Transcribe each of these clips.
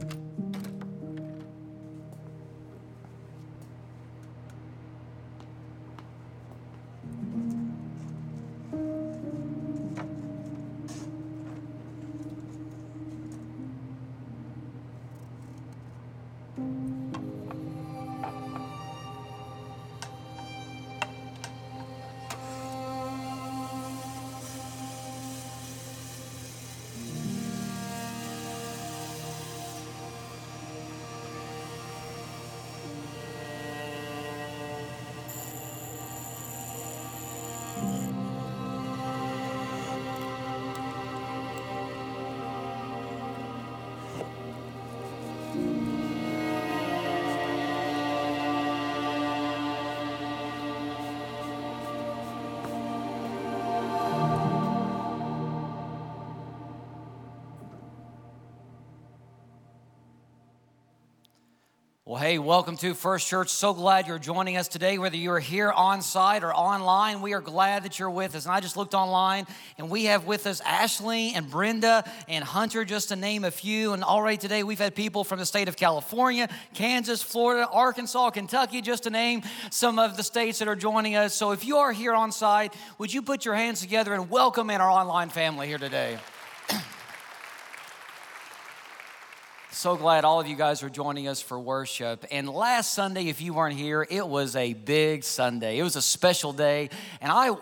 Well, hey, welcome to First Church. So glad you're joining us today, whether you're here on site or online. We are glad that you're with us. And I just looked online, and we have with us Ashley and Brenda and Hunter, just to name a few. And already today, we've had people from the state of California, Kansas, Florida, Arkansas, Kentucky, just to name some of the states that are joining us. So if you are here on site, would you put your hands together and welcome in our online family here today? So glad all of you guys are joining us for worship. And last Sunday, if you weren't here, it was a big Sunday. It was a special day. And I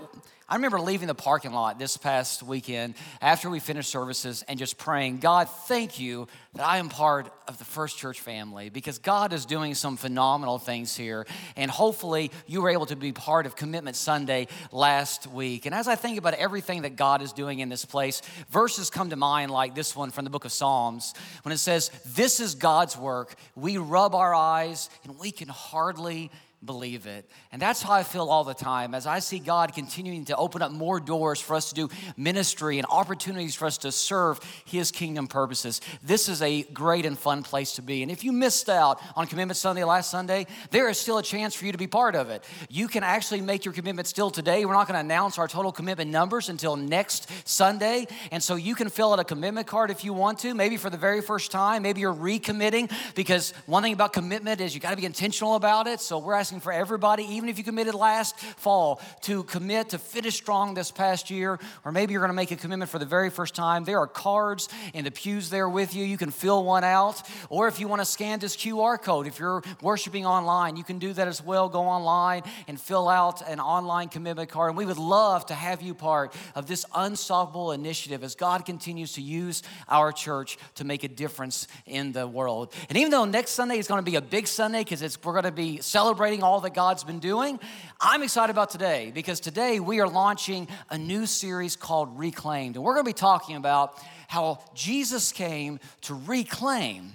I remember leaving the parking lot this past weekend after we finished services and just praying, God, thank you that I am part of the First Church family because God is doing some phenomenal things here. And hopefully, you were able to be part of Commitment Sunday last week. And as I think about everything that God is doing in this place, verses come to mind like this one from the book of Psalms when it says, This is God's work. We rub our eyes and we can hardly believe it. And that's how I feel all the time as I see God continuing to open up more doors for us to do ministry and opportunities for us to serve His kingdom purposes. This is a great and fun place to be. And if you missed out on Commitment Sunday last Sunday, there is still a chance for you to be part of it. You can actually make your commitment still today. We're not going to announce our total commitment numbers until next Sunday. And so you can fill out a commitment card if you want to, maybe for the very first time. Maybe you're recommitting because one thing about commitment is you got to be intentional about it. So we're asking asking for everybody, even if you committed last fall, to commit to finish strong this past year, or maybe you're going to make a commitment for the very first time. There are cards in the pews there with you. You can fill one out. Or if you want to scan this QR code, if you're worshiping online, you can do that as well. Go online and fill out an online commitment card. And we would love to have you part of this unstoppable initiative as God continues to use our church to make a difference in the world. And even though next Sunday is going to be a big Sunday because we're going to be celebrating all that God's been doing. I'm excited about today because today we are launching a new series called Reclaimed. And we're going to be talking about how Jesus came to reclaim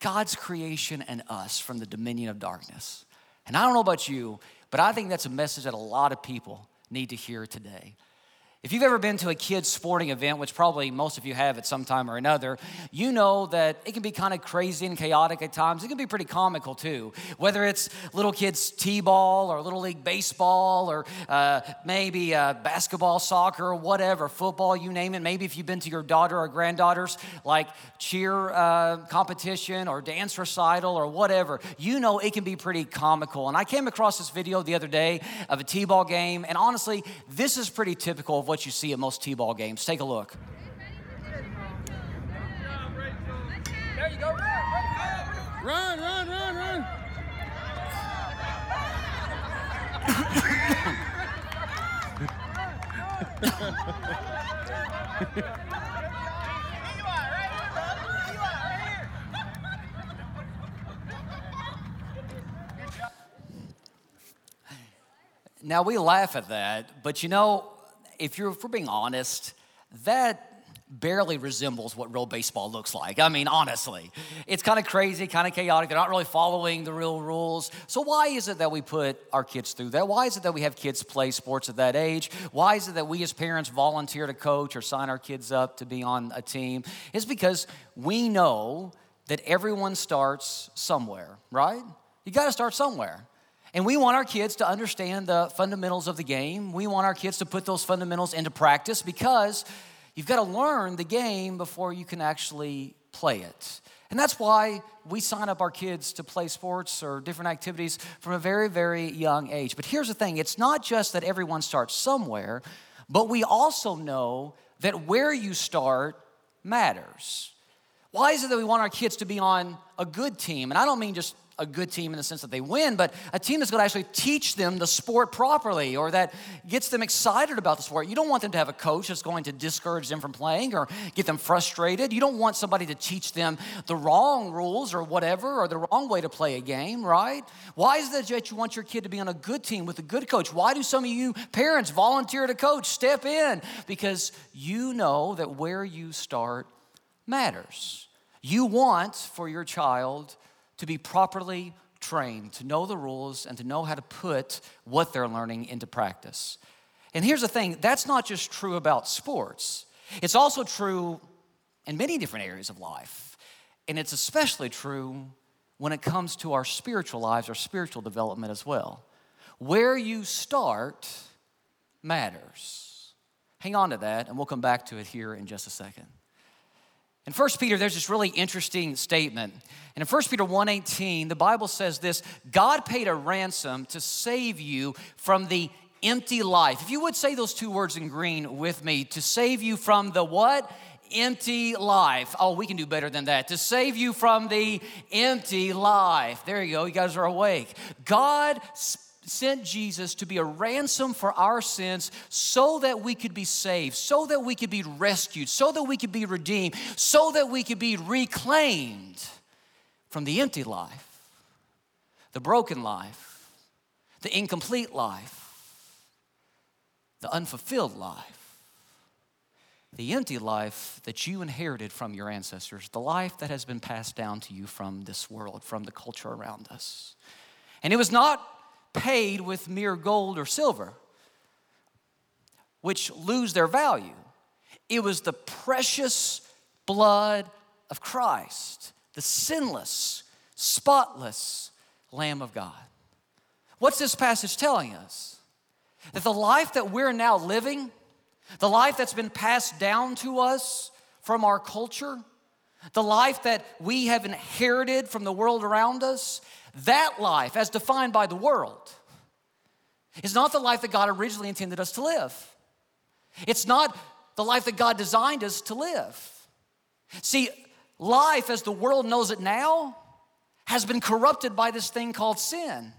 God's creation and us from the dominion of darkness. And I don't know about you, but I think that's a message that a lot of people need to hear today. If you've ever been to a kids' sporting event, which probably most of you have at some time or another, you know that it can be kind of crazy and chaotic at times. It can be pretty comical too. Whether it's little kids' t ball or little league baseball or uh, maybe uh, basketball, soccer, or whatever, football, you name it. Maybe if you've been to your daughter or granddaughter's like cheer uh, competition or dance recital or whatever, you know it can be pretty comical. And I came across this video the other day of a t ball game, and honestly, this is pretty typical of what what you see at most T ball games. Take a look. There you go. Run, run, run, run. Now we laugh at that, but you know, if you're if we're being honest, that barely resembles what real baseball looks like. I mean, honestly, it's kind of crazy, kind of chaotic. They're not really following the real rules. So, why is it that we put our kids through that? Why is it that we have kids play sports at that age? Why is it that we as parents volunteer to coach or sign our kids up to be on a team? It's because we know that everyone starts somewhere, right? You got to start somewhere. And we want our kids to understand the fundamentals of the game. We want our kids to put those fundamentals into practice because you've got to learn the game before you can actually play it. And that's why we sign up our kids to play sports or different activities from a very, very young age. But here's the thing it's not just that everyone starts somewhere, but we also know that where you start matters. Why is it that we want our kids to be on a good team? And I don't mean just a good team in the sense that they win, but a team that's going to actually teach them the sport properly or that gets them excited about the sport. You don't want them to have a coach that's going to discourage them from playing or get them frustrated. You don't want somebody to teach them the wrong rules or whatever or the wrong way to play a game, right? Why is it that you want your kid to be on a good team with a good coach? Why do some of you parents volunteer to coach, step in? Because you know that where you start matters. You want for your child to be properly trained, to know the rules, and to know how to put what they're learning into practice. And here's the thing that's not just true about sports, it's also true in many different areas of life. And it's especially true when it comes to our spiritual lives, our spiritual development as well. Where you start matters. Hang on to that, and we'll come back to it here in just a second. In 1 Peter, there's this really interesting statement. And in 1 Peter 1:18, the Bible says this: God paid a ransom to save you from the empty life. If you would say those two words in green with me, to save you from the what? Empty life. Oh, we can do better than that. To save you from the empty life. There you go. You guys are awake. God sent Jesus to be a ransom for our sins so that we could be saved, so that we could be rescued, so that we could be redeemed, so that we could be reclaimed from the empty life, the broken life, the incomplete life, the unfulfilled life. The empty life that you inherited from your ancestors, the life that has been passed down to you from this world, from the culture around us. And it was not paid with mere gold or silver, which lose their value. It was the precious blood of Christ, the sinless, spotless Lamb of God. What's this passage telling us? That the life that we're now living, the life that's been passed down to us from our culture, the life that we have inherited from the world around us, that life, as defined by the world, is not the life that God originally intended us to live. It's not the life that God designed us to live. See, life as the world knows it now has been corrupted by this thing called sin.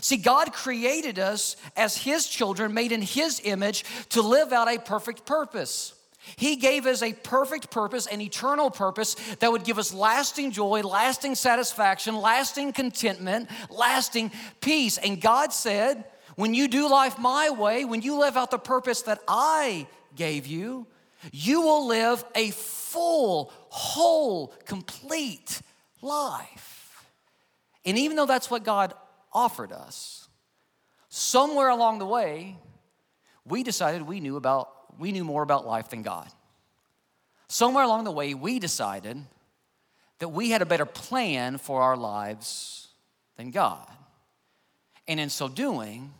See, God created us as His children, made in His image, to live out a perfect purpose. He gave us a perfect purpose, an eternal purpose that would give us lasting joy, lasting satisfaction, lasting contentment, lasting peace. And God said, when you do life my way, when you live out the purpose that I gave you, you will live a full, whole, complete life. And even though that's what God offered us, somewhere along the way, we decided we knew about we knew more about life than God. Somewhere along the way, we decided that we had a better plan for our lives than God. And in so doing,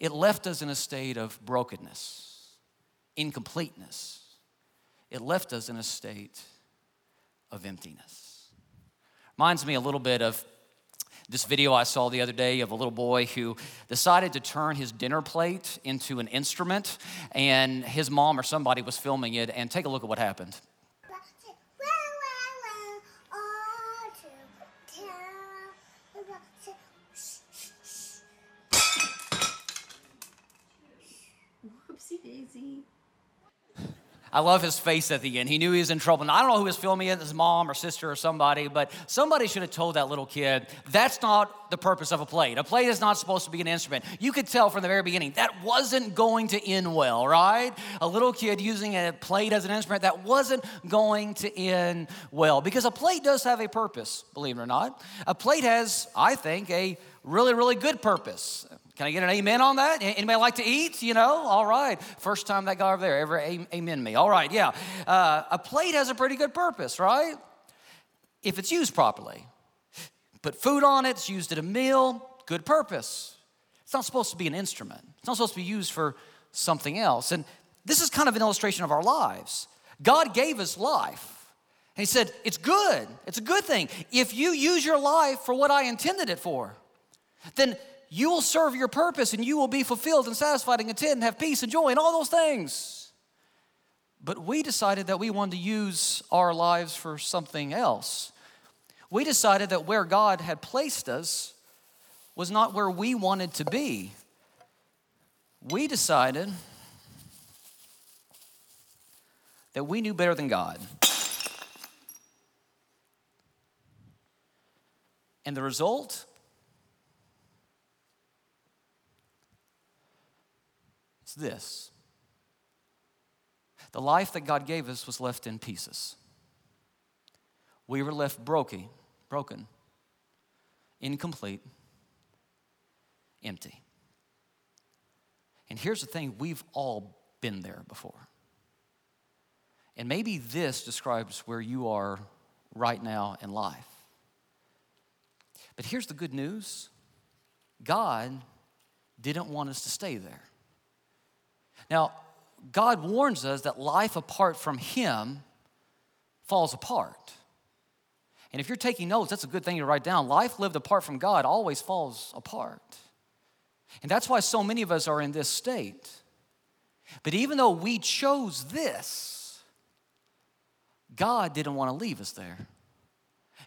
it left us in a state of brokenness, incompleteness. It left us in a state of emptiness. Reminds me a little bit of this video I saw the other day of a little boy who decided to turn his dinner plate into an instrument, and his mom or somebody was filming it. And take a look at what happened. Whoopsie daisy. I love his face at the end. He knew he was in trouble. And I don't know who was filming it, his mom or sister or somebody, but somebody should have told that little kid, that's not the purpose of a plate. A plate is not supposed to be an instrument. You could tell from the very beginning that wasn't going to end well, right? A little kid using a plate as an instrument, that wasn't going to end well. Because a plate does have a purpose, believe it or not. A plate has, I think, a really, really good purpose. Can I get an amen on that? Anybody like to eat? You know, all right. First time that guy over there ever amen me. All right, yeah. Uh, a plate has a pretty good purpose, right? If it's used properly. Put food on it, it's used at a meal, good purpose. It's not supposed to be an instrument, it's not supposed to be used for something else. And this is kind of an illustration of our lives. God gave us life. he said, It's good. It's a good thing. If you use your life for what I intended it for, then you will serve your purpose and you will be fulfilled and satisfied and content and have peace and joy and all those things. But we decided that we wanted to use our lives for something else. We decided that where God had placed us was not where we wanted to be. We decided that we knew better than God. And the result? It's this the life that God gave us was left in pieces. We were left broken, broken, incomplete, empty. And here's the thing we've all been there before. And maybe this describes where you are right now in life. But here's the good news God didn't want us to stay there. Now, God warns us that life apart from Him falls apart. And if you're taking notes, that's a good thing to write down. Life lived apart from God always falls apart. And that's why so many of us are in this state. But even though we chose this, God didn't want to leave us there.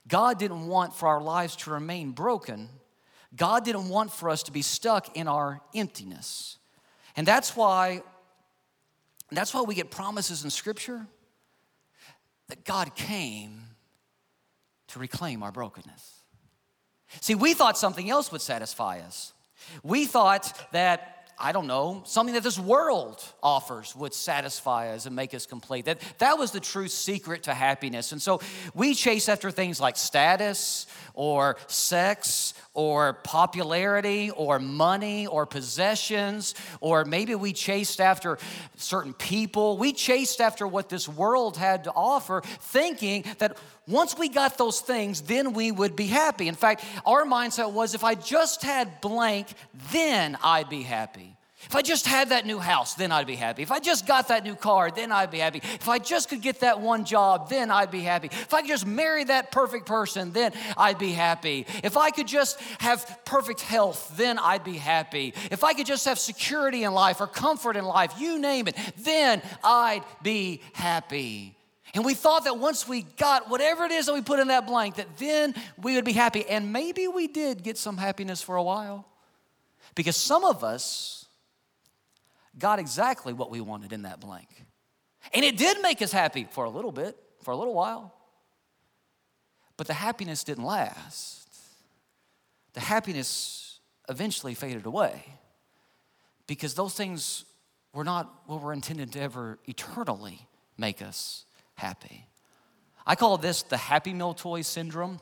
God didn't want for our lives to remain broken. God didn't want for us to be stuck in our emptiness. And that's why that's why we get promises in scripture that God came to reclaim our brokenness. See, we thought something else would satisfy us. We thought that I don't know, something that this world offers would satisfy us and make us complete. That, that was the true secret to happiness. And so we chase after things like status or sex or popularity or money or possessions, or maybe we chased after certain people. We chased after what this world had to offer, thinking that once we got those things, then we would be happy. In fact, our mindset was if I just had blank, then I'd be happy. If I just had that new house, then I'd be happy. If I just got that new car, then I'd be happy. If I just could get that one job, then I'd be happy. If I could just marry that perfect person, then I'd be happy. If I could just have perfect health, then I'd be happy. If I could just have security in life or comfort in life, you name it, then I'd be happy. And we thought that once we got whatever it is that we put in that blank, that then we would be happy. And maybe we did get some happiness for a while. Because some of us, got exactly what we wanted in that blank. And it did make us happy for a little bit, for a little while. But the happiness didn't last. The happiness eventually faded away because those things were not what were intended to ever eternally make us happy. I call this the Happy Meal toy syndrome.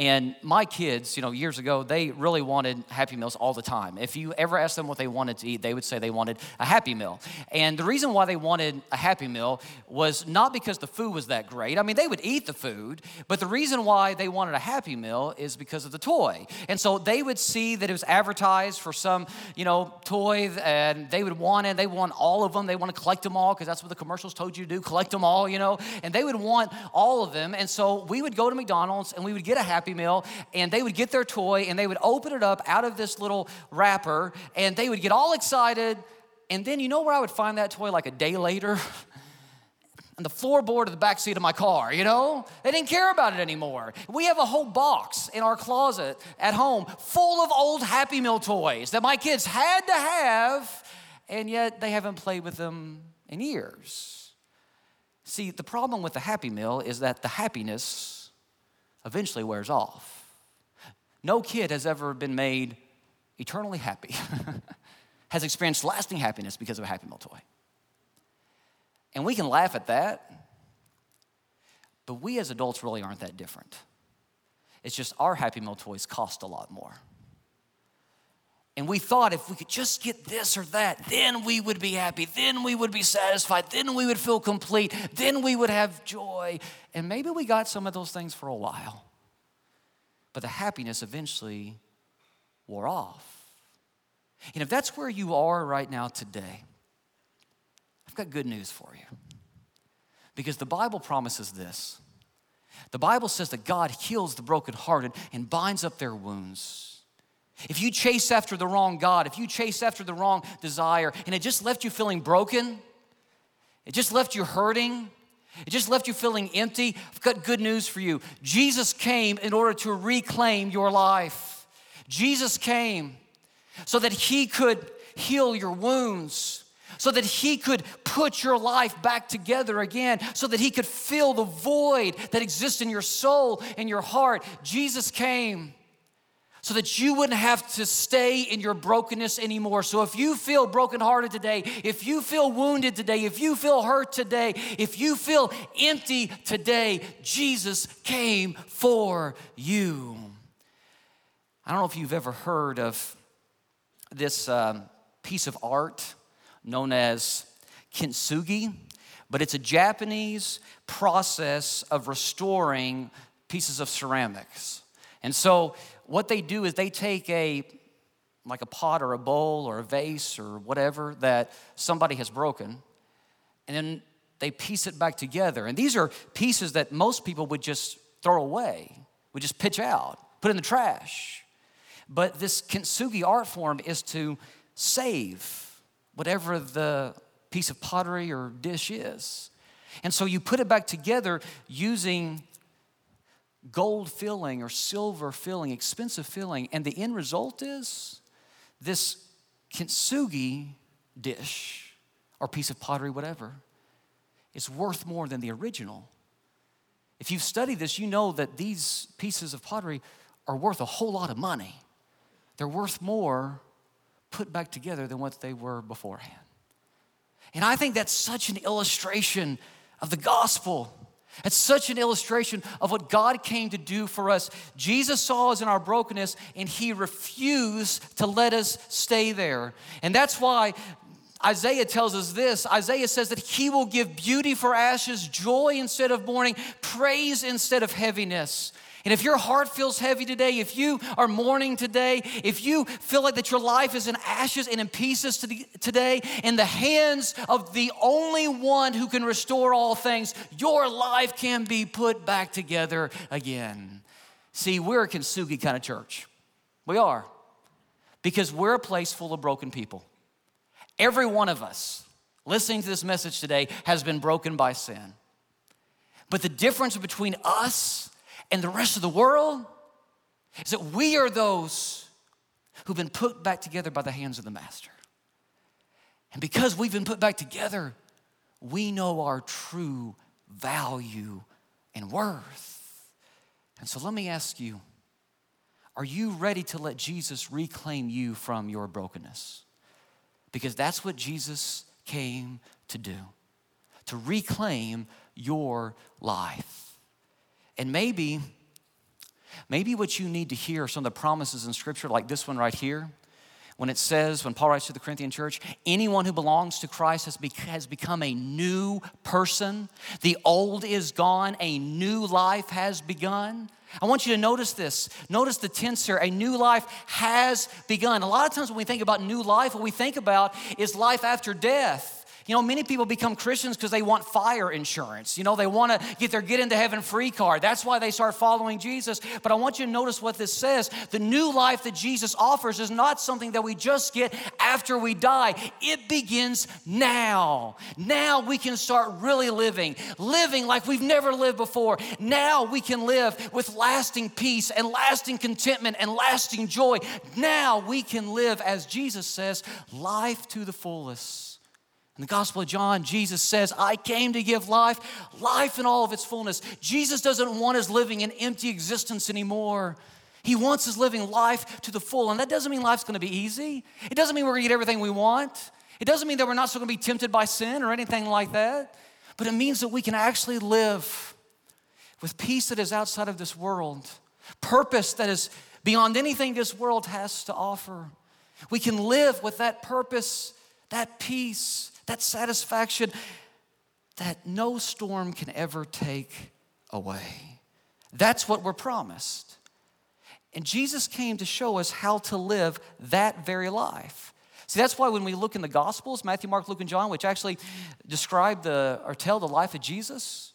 And my kids, you know, years ago, they really wanted Happy Meals all the time. If you ever asked them what they wanted to eat, they would say they wanted a Happy Meal. And the reason why they wanted a Happy Meal was not because the food was that great. I mean, they would eat the food, but the reason why they wanted a Happy Meal is because of the toy. And so they would see that it was advertised for some, you know, toy, and they would want it. They want all of them. They want to collect them all because that's what the commercials told you to do collect them all, you know. And they would want all of them. And so we would go to McDonald's and we would get a Happy Happy Meal, and they would get their toy and they would open it up out of this little wrapper, and they would get all excited. And then you know where I would find that toy like a day later? on the floorboard of the back seat of my car, you know? They didn't care about it anymore. We have a whole box in our closet at home full of old Happy Meal toys that my kids had to have, and yet they haven't played with them in years. See, the problem with the Happy Meal is that the happiness eventually wears off. No kid has ever been made eternally happy, has experienced lasting happiness because of a Happy Meal toy. And we can laugh at that, but we as adults really aren't that different. It's just our Happy Meal toys cost a lot more. And we thought if we could just get this or that, then we would be happy, then we would be satisfied, then we would feel complete, then we would have joy. And maybe we got some of those things for a while, but the happiness eventually wore off. And if that's where you are right now today, I've got good news for you. Because the Bible promises this The Bible says that God heals the brokenhearted and binds up their wounds. If you chase after the wrong God, if you chase after the wrong desire, and it just left you feeling broken, it just left you hurting, it just left you feeling empty, I've got good news for you. Jesus came in order to reclaim your life. Jesus came so that He could heal your wounds so that He could put your life back together again, so that He could fill the void that exists in your soul and your heart. Jesus came so that you wouldn't have to stay in your brokenness anymore. So if you feel brokenhearted today, if you feel wounded today, if you feel hurt today, if you feel empty today, Jesus came for you. I don't know if you've ever heard of this um, piece of art known as kintsugi, but it's a Japanese process of restoring pieces of ceramics. And so what they do is they take a like a pot or a bowl or a vase or whatever that somebody has broken and then they piece it back together. And these are pieces that most people would just throw away, would just pitch out, put in the trash. But this kintsugi art form is to save whatever the piece of pottery or dish is. And so you put it back together using gold filling or silver filling, expensive filling, and the end result is this kintsugi dish or piece of pottery, whatever, is worth more than the original. If you've studied this, you know that these pieces of pottery are worth a whole lot of money. They're worth more put back together than what they were beforehand. And I think that's such an illustration of the gospel. It's such an illustration of what God came to do for us. Jesus saw us in our brokenness and he refused to let us stay there. And that's why Isaiah tells us this Isaiah says that he will give beauty for ashes, joy instead of mourning, praise instead of heaviness. And if your heart feels heavy today, if you are mourning today, if you feel like that your life is in ashes and in pieces today, in the hands of the only one who can restore all things, your life can be put back together again. See, we're a kintsugi kind of church. We are. Because we're a place full of broken people. Every one of us listening to this message today has been broken by sin. But the difference between us and the rest of the world is that we are those who've been put back together by the hands of the Master. And because we've been put back together, we know our true value and worth. And so let me ask you are you ready to let Jesus reclaim you from your brokenness? Because that's what Jesus came to do to reclaim your life. And maybe, maybe what you need to hear are some of the promises in Scripture, like this one right here. When it says, when Paul writes to the Corinthian church, anyone who belongs to Christ has, be, has become a new person. The old is gone, a new life has begun. I want you to notice this. Notice the tense here. A new life has begun. A lot of times when we think about new life, what we think about is life after death. You know, many people become Christians because they want fire insurance. You know, they want to get their get into heaven free card. That's why they start following Jesus. But I want you to notice what this says. The new life that Jesus offers is not something that we just get after we die, it begins now. Now we can start really living, living like we've never lived before. Now we can live with lasting peace and lasting contentment and lasting joy. Now we can live, as Jesus says, life to the fullest. In the Gospel of John, Jesus says, I came to give life, life in all of its fullness. Jesus doesn't want us living an empty existence anymore. He wants us living life to the full. And that doesn't mean life's gonna be easy. It doesn't mean we're gonna get everything we want. It doesn't mean that we're not still gonna be tempted by sin or anything like that. But it means that we can actually live with peace that is outside of this world, purpose that is beyond anything this world has to offer. We can live with that purpose, that peace, that satisfaction that no storm can ever take away. That's what we're promised. And Jesus came to show us how to live that very life. See, that's why when we look in the Gospels, Matthew, Mark, Luke, and John, which actually describe the or tell the life of Jesus,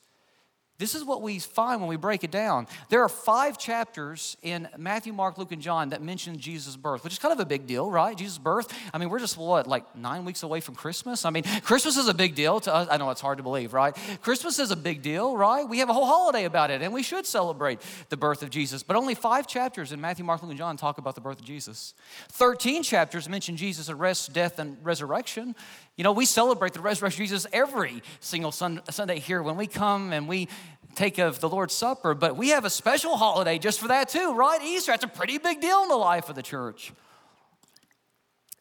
This is what we find when we break it down. There are five chapters in Matthew, Mark, Luke, and John that mention Jesus' birth, which is kind of a big deal, right? Jesus' birth. I mean, we're just, what, like nine weeks away from Christmas? I mean, Christmas is a big deal to us. I know it's hard to believe, right? Christmas is a big deal, right? We have a whole holiday about it, and we should celebrate the birth of Jesus. But only five chapters in Matthew, Mark, Luke, and John talk about the birth of Jesus. 13 chapters mention Jesus' arrest, death, and resurrection. You know, we celebrate the resurrection of Jesus every single Sunday here when we come and we take of the Lord's Supper, but we have a special holiday just for that too, right? Easter, that's a pretty big deal in the life of the church.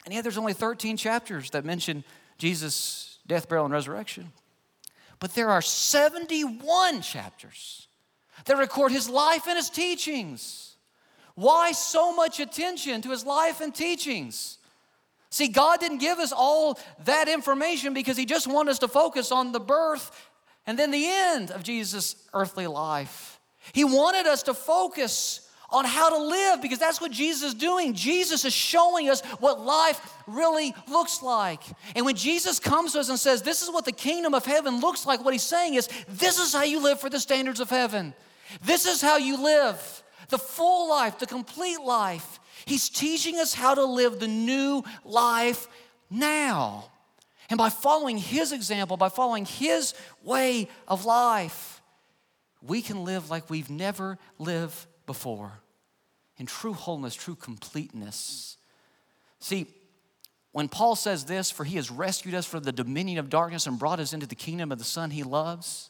And yet there's only 13 chapters that mention Jesus' death, burial, and resurrection. But there are 71 chapters that record his life and his teachings. Why so much attention to his life and teachings? See, God didn't give us all that information because He just wanted us to focus on the birth and then the end of Jesus' earthly life. He wanted us to focus on how to live because that's what Jesus is doing. Jesus is showing us what life really looks like. And when Jesus comes to us and says, This is what the kingdom of heaven looks like, what he's saying is, This is how you live for the standards of heaven. This is how you live the full life, the complete life. He's teaching us how to live the new life now. And by following His example, by following His way of life, we can live like we've never lived before in true wholeness, true completeness. See, when Paul says this, for he has rescued us from the dominion of darkness and brought us into the kingdom of the Son he loves,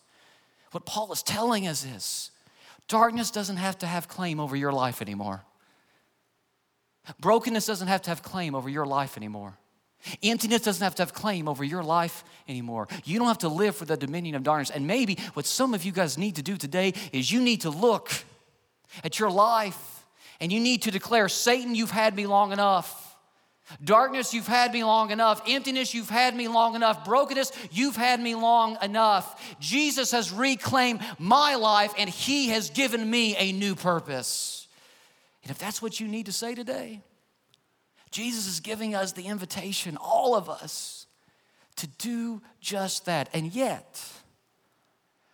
what Paul is telling us is darkness doesn't have to have claim over your life anymore. Brokenness doesn't have to have claim over your life anymore. Emptiness doesn't have to have claim over your life anymore. You don't have to live for the dominion of darkness. And maybe what some of you guys need to do today is you need to look at your life and you need to declare Satan, you've had me long enough. Darkness, you've had me long enough. Emptiness, you've had me long enough. Brokenness, you've had me long enough. Jesus has reclaimed my life and he has given me a new purpose. And if that's what you need to say today, Jesus is giving us the invitation, all of us, to do just that. And yet,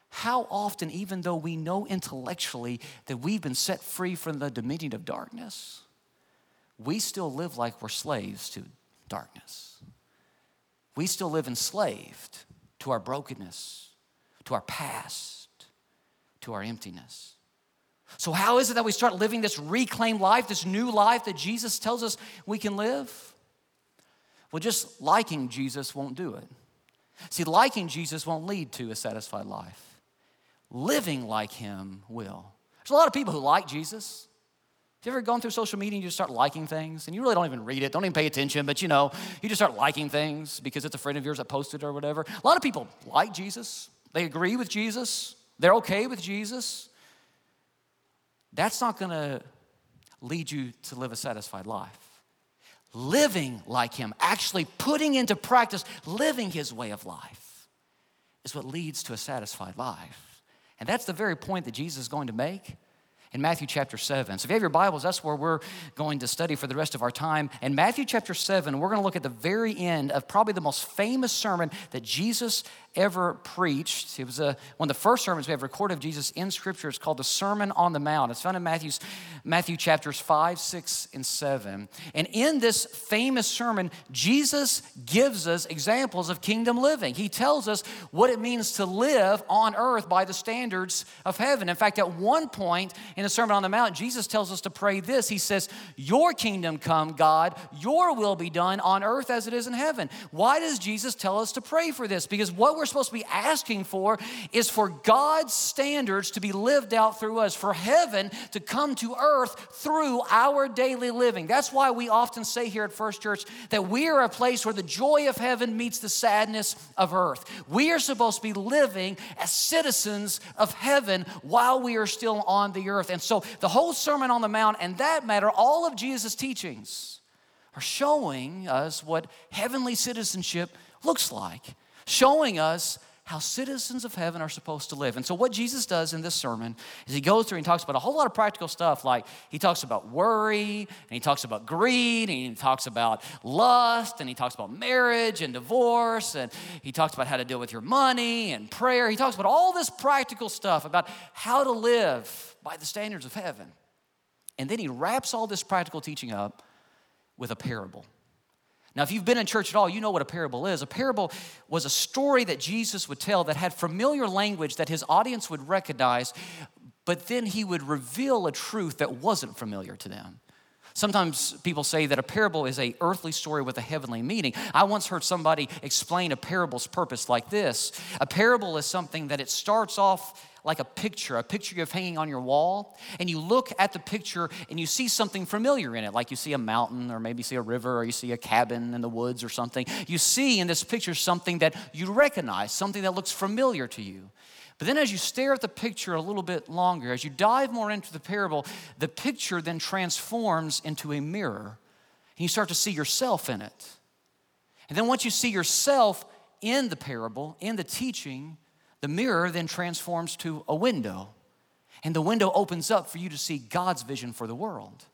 how often, even though we know intellectually that we've been set free from the dominion of darkness, we still live like we're slaves to darkness. We still live enslaved to our brokenness, to our past, to our emptiness. So, how is it that we start living this reclaimed life, this new life that Jesus tells us we can live? Well, just liking Jesus won't do it. See, liking Jesus won't lead to a satisfied life. Living like him will. There's a lot of people who like Jesus. Have you ever gone through social media and you just start liking things and you really don't even read it, don't even pay attention, but you know, you just start liking things because it's a friend of yours that posted or whatever? A lot of people like Jesus, they agree with Jesus, they're okay with Jesus that's not going to lead you to live a satisfied life. Living like Him, actually putting into practice, living His way of life, is what leads to a satisfied life. And that's the very point that Jesus is going to make in Matthew chapter 7. So if you have your Bibles, that's where we're going to study for the rest of our time. In Matthew chapter 7, we're going to look at the very end of probably the most famous sermon that Jesus ever preached. It was a, one of the first sermons we have recorded of Jesus in Scripture. It's called the Sermon on the Mount. It's found in Matthew's, Matthew chapters 5, 6, and 7. And in this famous sermon, Jesus gives us examples of kingdom living. He tells us what it means to live on earth by the standards of heaven. In fact, at one point in the Sermon on the Mount, Jesus tells us to pray this He says, Your kingdom come, God, your will be done on earth as it is in heaven. Why does Jesus tell us to pray for this? Because what we're supposed to be asking for is for God's standards to be lived out through us, for heaven to come to earth through our daily living. That's why we often say here at First Church that we are a place where the joy of heaven meets the sadness of earth. We are supposed to be living as citizens of heaven while we are still on the earth. And so the whole Sermon on the Mount, and that matter, all of Jesus' teachings, are showing us what heavenly citizenship looks like showing us how citizens of heaven are supposed to live. And so, what Jesus does in this sermon is he goes through and talks about a whole lot of practical stuff, like he talks about worry, and he talks about greed, and he talks about lust, and he talks about marriage and divorce, and he talks about how to deal with your money and prayer. He talks about all this practical stuff about how to live by the standards of heaven. And then he wraps all this practical teaching up with a parable. Now, if you've been in church at all, you know what a parable is. A parable was a story that Jesus would tell that had familiar language that his audience would recognize, but then he would reveal a truth that wasn't familiar to them. Sometimes people say that a parable is a earthly story with a heavenly meaning. I once heard somebody explain a parable's purpose like this. A parable is something that it starts off like a picture, a picture you have hanging on your wall, and you look at the picture and you see something familiar in it, like you see a mountain or maybe see a river or you see a cabin in the woods or something. You see in this picture something that you recognize, something that looks familiar to you. But then, as you stare at the picture a little bit longer, as you dive more into the parable, the picture then transforms into a mirror, and you start to see yourself in it. And then, once you see yourself in the parable, in the teaching, the mirror then transforms to a window, and the window opens up for you to see God's vision for the world.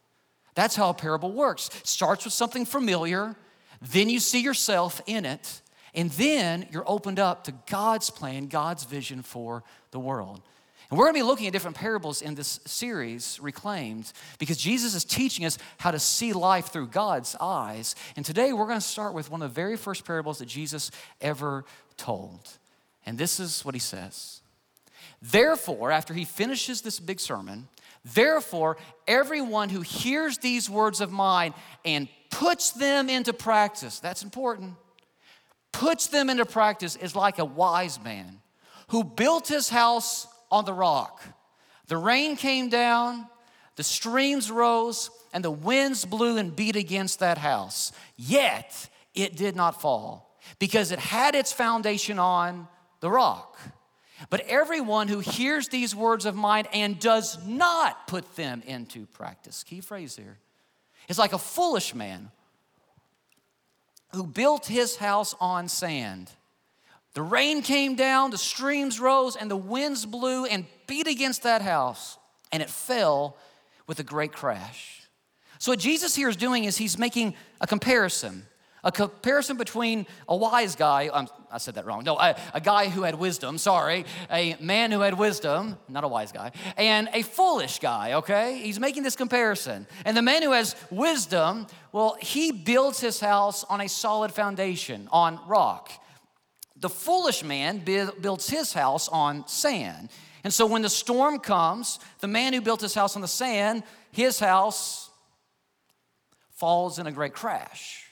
That's how a parable works. It starts with something familiar, then you see yourself in it, and then you're opened up to God's plan, God's vision for the world. And we're going to be looking at different parables in this series, Reclaimed, because Jesus is teaching us how to see life through God's eyes. And today we're going to start with one of the very first parables that Jesus ever told. And this is what he says Therefore, after he finishes this big sermon, therefore, everyone who hears these words of mine and puts them into practice, that's important, puts them into practice is like a wise man who built his house on the rock. The rain came down, the streams rose, and the winds blew and beat against that house. Yet it did not fall because it had its foundation on the rock. But everyone who hears these words of mine and does not put them into practice, key phrase here, is like a foolish man who built his house on sand. The rain came down, the streams rose, and the winds blew and beat against that house, and it fell with a great crash. So, what Jesus here is doing is he's making a comparison a comparison between a wise guy, um, I said that wrong, no, a, a, guy who had wisdom, sorry, a man who had wisdom, not a wise guy, and a foolish guy, okay? He's making this comparison. And the man who has wisdom, well, he builds his house on a solid foundation, on rock. The foolish man builds his house on sand. And so when the storm comes, the man who built his house on the sand, his house falls in a great crash.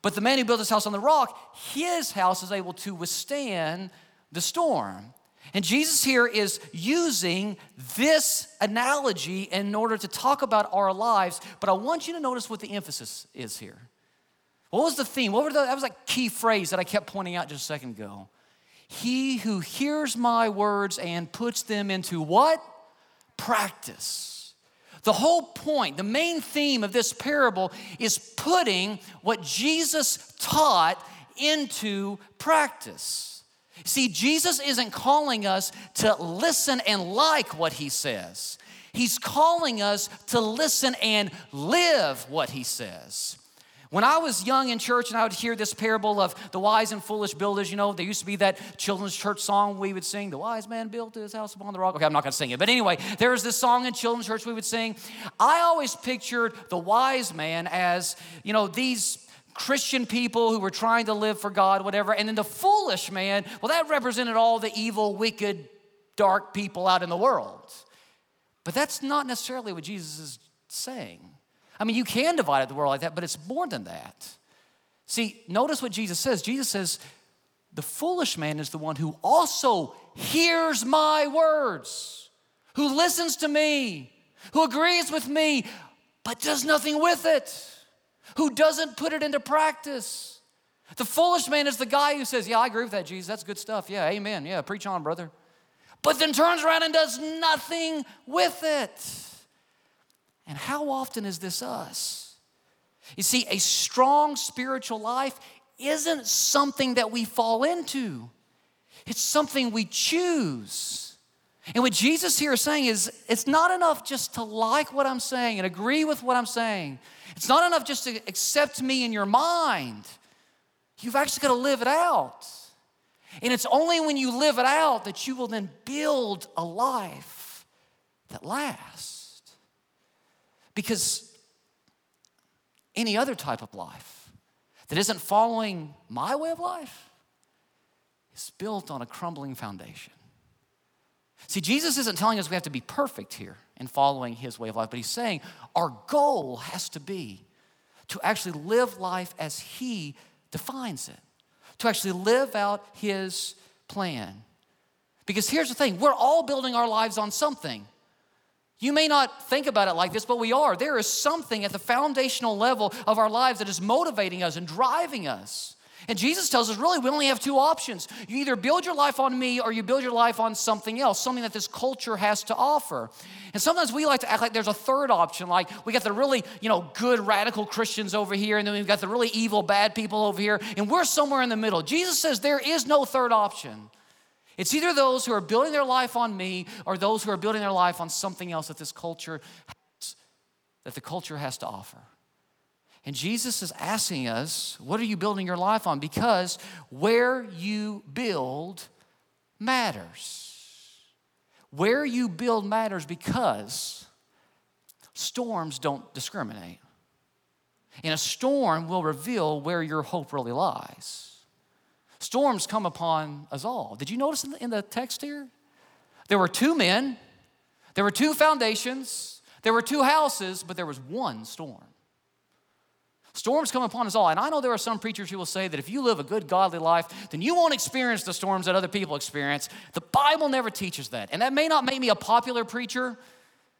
But the man who built his house on the rock, his house is able to withstand the storm. And Jesus here is using this analogy in order to talk about our lives, but I want you to notice what the emphasis is here. What was the theme? What were the, that was like key phrase that I kept pointing out just a second ago. He who hears my words and puts them into what? Practice. The whole point, the main theme of this parable is putting what Jesus taught into practice. See, Jesus isn't calling us to listen and like what he says. He's calling us to listen and live what he says. When I was young in church and I would hear this parable of the wise and foolish builders, you know, there used to be that children's church song we would sing, The Wise Man Built His House Upon the Rock. Okay, I'm not gonna sing it. But anyway, there was this song in children's church we would sing. I always pictured the wise man as, you know, these Christian people who were trying to live for God, whatever. And then the foolish man, well, that represented all the evil, wicked, dark people out in the world. But that's not necessarily what Jesus is saying. I mean, you can divide the world like that, but it's more than that. See, notice what Jesus says. Jesus says, the foolish man is the one who also hears my words, who listens to me, who agrees with me, but does nothing with it, who doesn't put it into practice. The foolish man is the guy who says, Yeah, I agree with that, Jesus. That's good stuff. Yeah, amen. Yeah, preach on, brother. But then turns around and does nothing with it. And how often is this us? You see, a strong spiritual life isn't something that we fall into. it's something we choose. And what Jesus here is saying is it's not enough just to like what I'm saying and agree with what I'm saying. It's not enough just to accept me in your mind. You've actually got to live it out. And it's only when you live it out that you will then build a life that lasts. Because any other type of life that isn't following my way of life is built on a crumbling foundation. See, Jesus isn't telling us we have to be perfect here in following his way of life, but he's saying our goal has to be to actually live life as he defines it, to actually live out his plan. Because here's the thing we're all building our lives on something. You may not think about it like this, but we are. There is something at the foundational level of our lives that is motivating us and driving us. And Jesus tells us really we only have two options. You either build your life on me or you build your life on something else, something that this culture has to offer. And sometimes we like to act like there's a third option, like we got the really, you know, good radical Christians over here, and then we've got the really evil bad people over here, and we're somewhere in the middle. Jesus says there is no third option. It's either those who are building their life on me or those who are building their life on something else that this culture has, that the culture has to offer. And Jesus is asking us, what are you building your life on? Because where you build matters. Where you build matters because storms don't discriminate. And a storm will reveal where your hope really lies. Storms come upon us all. Did you notice in the, in the text here? There were two men, there were two foundations, there were two houses, but there was one storm. Storms come upon us all. And I know there are some preachers who will say that if you live a good, godly life, then you won't experience the storms that other people experience. The Bible never teaches that. And that may not make me a popular preacher,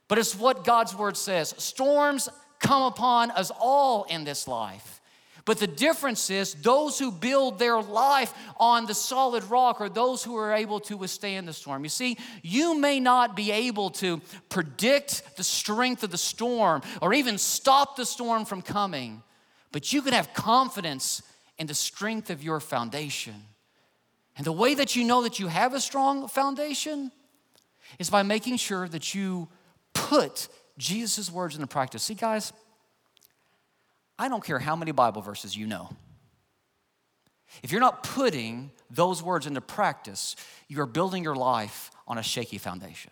but it's what God's word says. Storms come upon us all in this life. But the difference is those who build their life on the solid rock are those who are able to withstand the storm. You see, you may not be able to predict the strength of the storm or even stop the storm from coming, but you can have confidence in the strength of your foundation. And the way that you know that you have a strong foundation is by making sure that you put Jesus' words into practice. See, guys, I don't care how many Bible verses you know. If you're not putting those words into practice, you're building your life on a shaky foundation.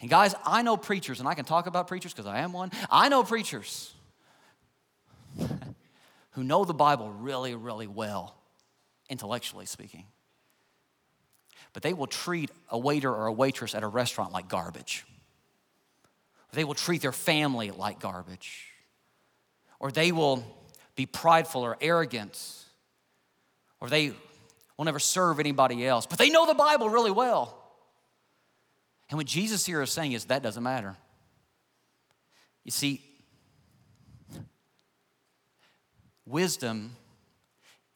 And guys, I know preachers, and I can talk about preachers because I am one. I know preachers who know the Bible really, really well, intellectually speaking. But they will treat a waiter or a waitress at a restaurant like garbage. They will treat their family like garbage or they will be prideful or arrogant, or they will never serve anybody else, but they know the Bible really well. And what Jesus here is saying is that doesn't matter. You see, wisdom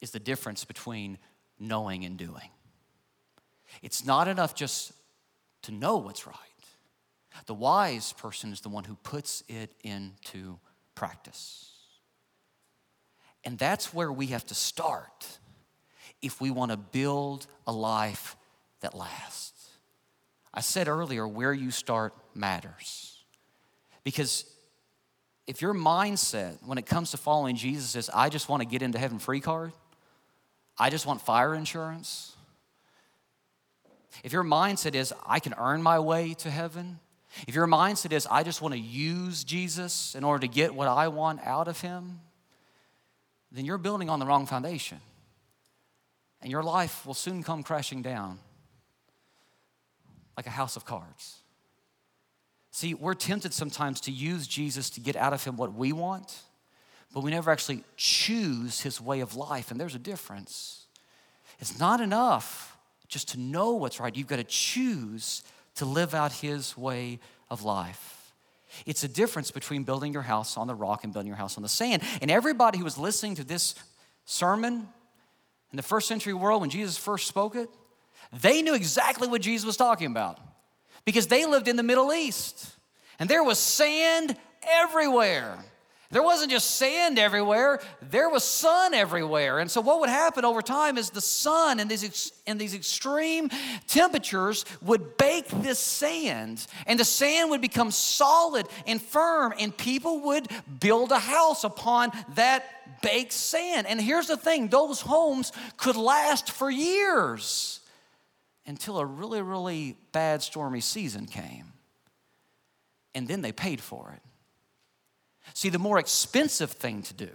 is the difference between knowing and doing. It's not enough just to know what's right. The wise person is the one who puts it into practice. And that's where we have to start if we want to build a life that lasts. I said earlier, where you start matters. Because if your mindset when it comes to following Jesus is, I just want to get into heaven free card, I just want fire insurance. If your mindset is, I can earn my way to heaven, if your mindset is, I just want to use Jesus in order to get what I want out of him, then you're building on the wrong foundation. And your life will soon come crashing down like a house of cards. See, we're tempted sometimes to use Jesus to get out of him what we want, but we never actually choose his way of life, and there's a difference. It's not enough just to know what's right, you've got to choose to live out his way of life. It's a difference between building your house on the rock and building your house on the sand. And everybody who was listening to this sermon in the first century world when Jesus first spoke it, they knew exactly what Jesus was talking about because they lived in the Middle East and there was sand everywhere. There wasn't just sand everywhere, there was sun everywhere. And so, what would happen over time is the sun and these, and these extreme temperatures would bake this sand, and the sand would become solid and firm, and people would build a house upon that baked sand. And here's the thing those homes could last for years until a really, really bad stormy season came. And then they paid for it. See, the more expensive thing to do,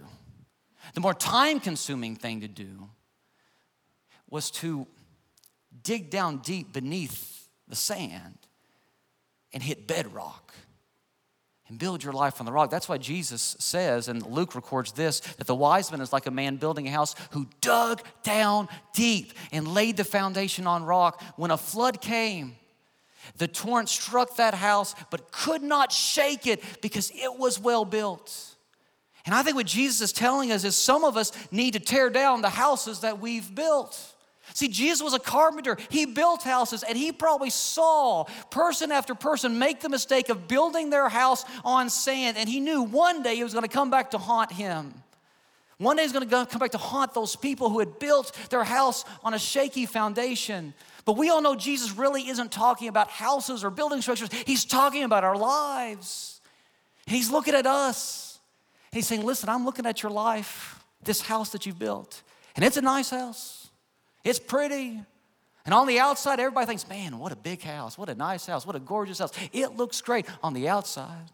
the more time consuming thing to do, was to dig down deep beneath the sand and hit bedrock and build your life on the rock. That's why Jesus says, and Luke records this, that the wise man is like a man building a house who dug down deep and laid the foundation on rock. When a flood came, the torrent struck that house, but could not shake it because it was well built. And I think what Jesus is telling us is some of us need to tear down the houses that we've built. See, Jesus was a carpenter. He built houses, and he probably saw person after person make the mistake of building their house on sand. And he knew one day it was going to come back to haunt him. One day he's going to come back to haunt those people who had built their house on a shaky foundation. But we all know Jesus really isn't talking about houses or building structures, he's talking about our lives. He's looking at us. He's saying, Listen, I'm looking at your life, this house that you've built. And it's a nice house, it's pretty. And on the outside, everybody thinks, Man, what a big house, what a nice house, what a gorgeous house. It looks great on the outside.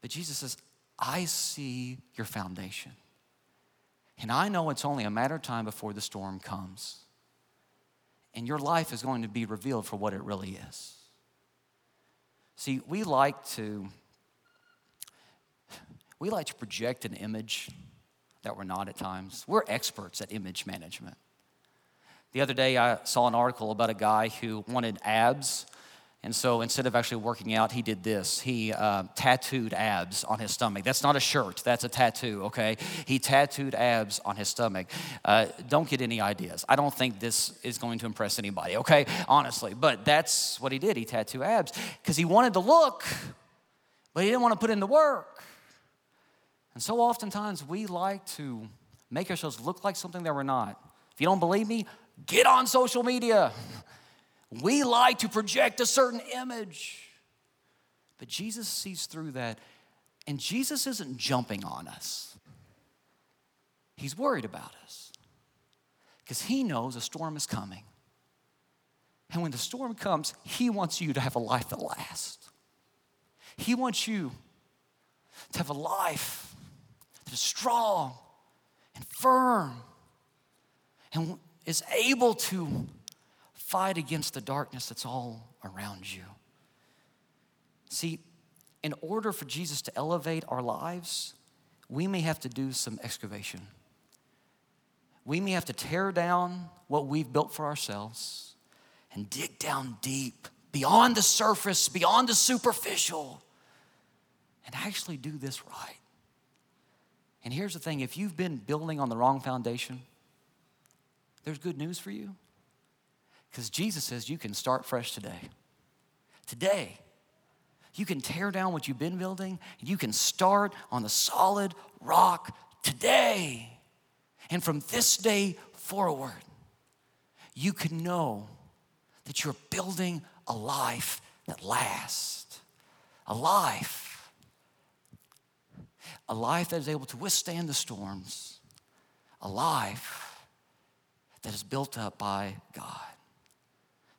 But Jesus says, I see your foundation. And I know it's only a matter of time before the storm comes and your life is going to be revealed for what it really is. See, we like to we like to project an image that we're not at times. We're experts at image management. The other day I saw an article about a guy who wanted abs and so instead of actually working out, he did this. He uh, tattooed abs on his stomach. That's not a shirt, that's a tattoo, okay? He tattooed abs on his stomach. Uh, don't get any ideas. I don't think this is going to impress anybody, okay? Honestly. But that's what he did. He tattooed abs because he wanted to look, but he didn't want to put in the work. And so oftentimes we like to make ourselves look like something that we're not. If you don't believe me, get on social media. We like to project a certain image. But Jesus sees through that, and Jesus isn't jumping on us. He's worried about us because he knows a storm is coming. And when the storm comes, he wants you to have a life that lasts. He wants you to have a life that is strong and firm and is able to fight against the darkness that's all around you. See, in order for Jesus to elevate our lives, we may have to do some excavation. We may have to tear down what we've built for ourselves and dig down deep, beyond the surface, beyond the superficial, and actually do this right. And here's the thing if you've been building on the wrong foundation, there's good news for you. Because Jesus says you can start fresh today. Today, you can tear down what you've been building, you can start on the solid rock today. And from this day forward, you can know that you're building a life that lasts. A life. A life that is able to withstand the storms. A life that is built up by God.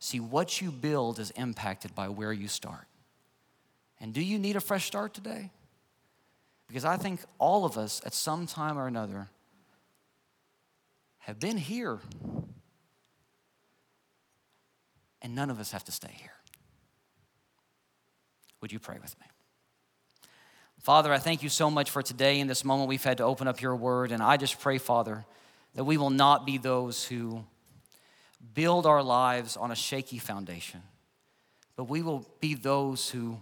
See, what you build is impacted by where you start. And do you need a fresh start today? Because I think all of us at some time or another have been here, and none of us have to stay here. Would you pray with me? Father, I thank you so much for today in this moment we've had to open up your word. And I just pray, Father, that we will not be those who build our lives on a shaky foundation, but we will be those who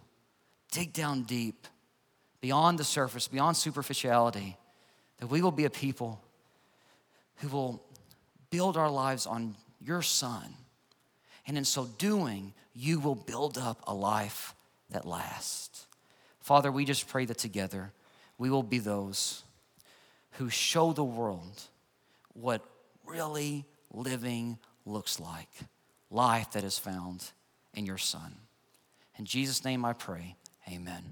dig down deep, beyond the surface, beyond superficiality, that we will be a people who will build our lives on your Son. And in so doing, you will build up a life that lasts. Father, we just pray that together we will be those who show the world what really living looks like life that is found in your Son. In Jesus' name I pray, amen.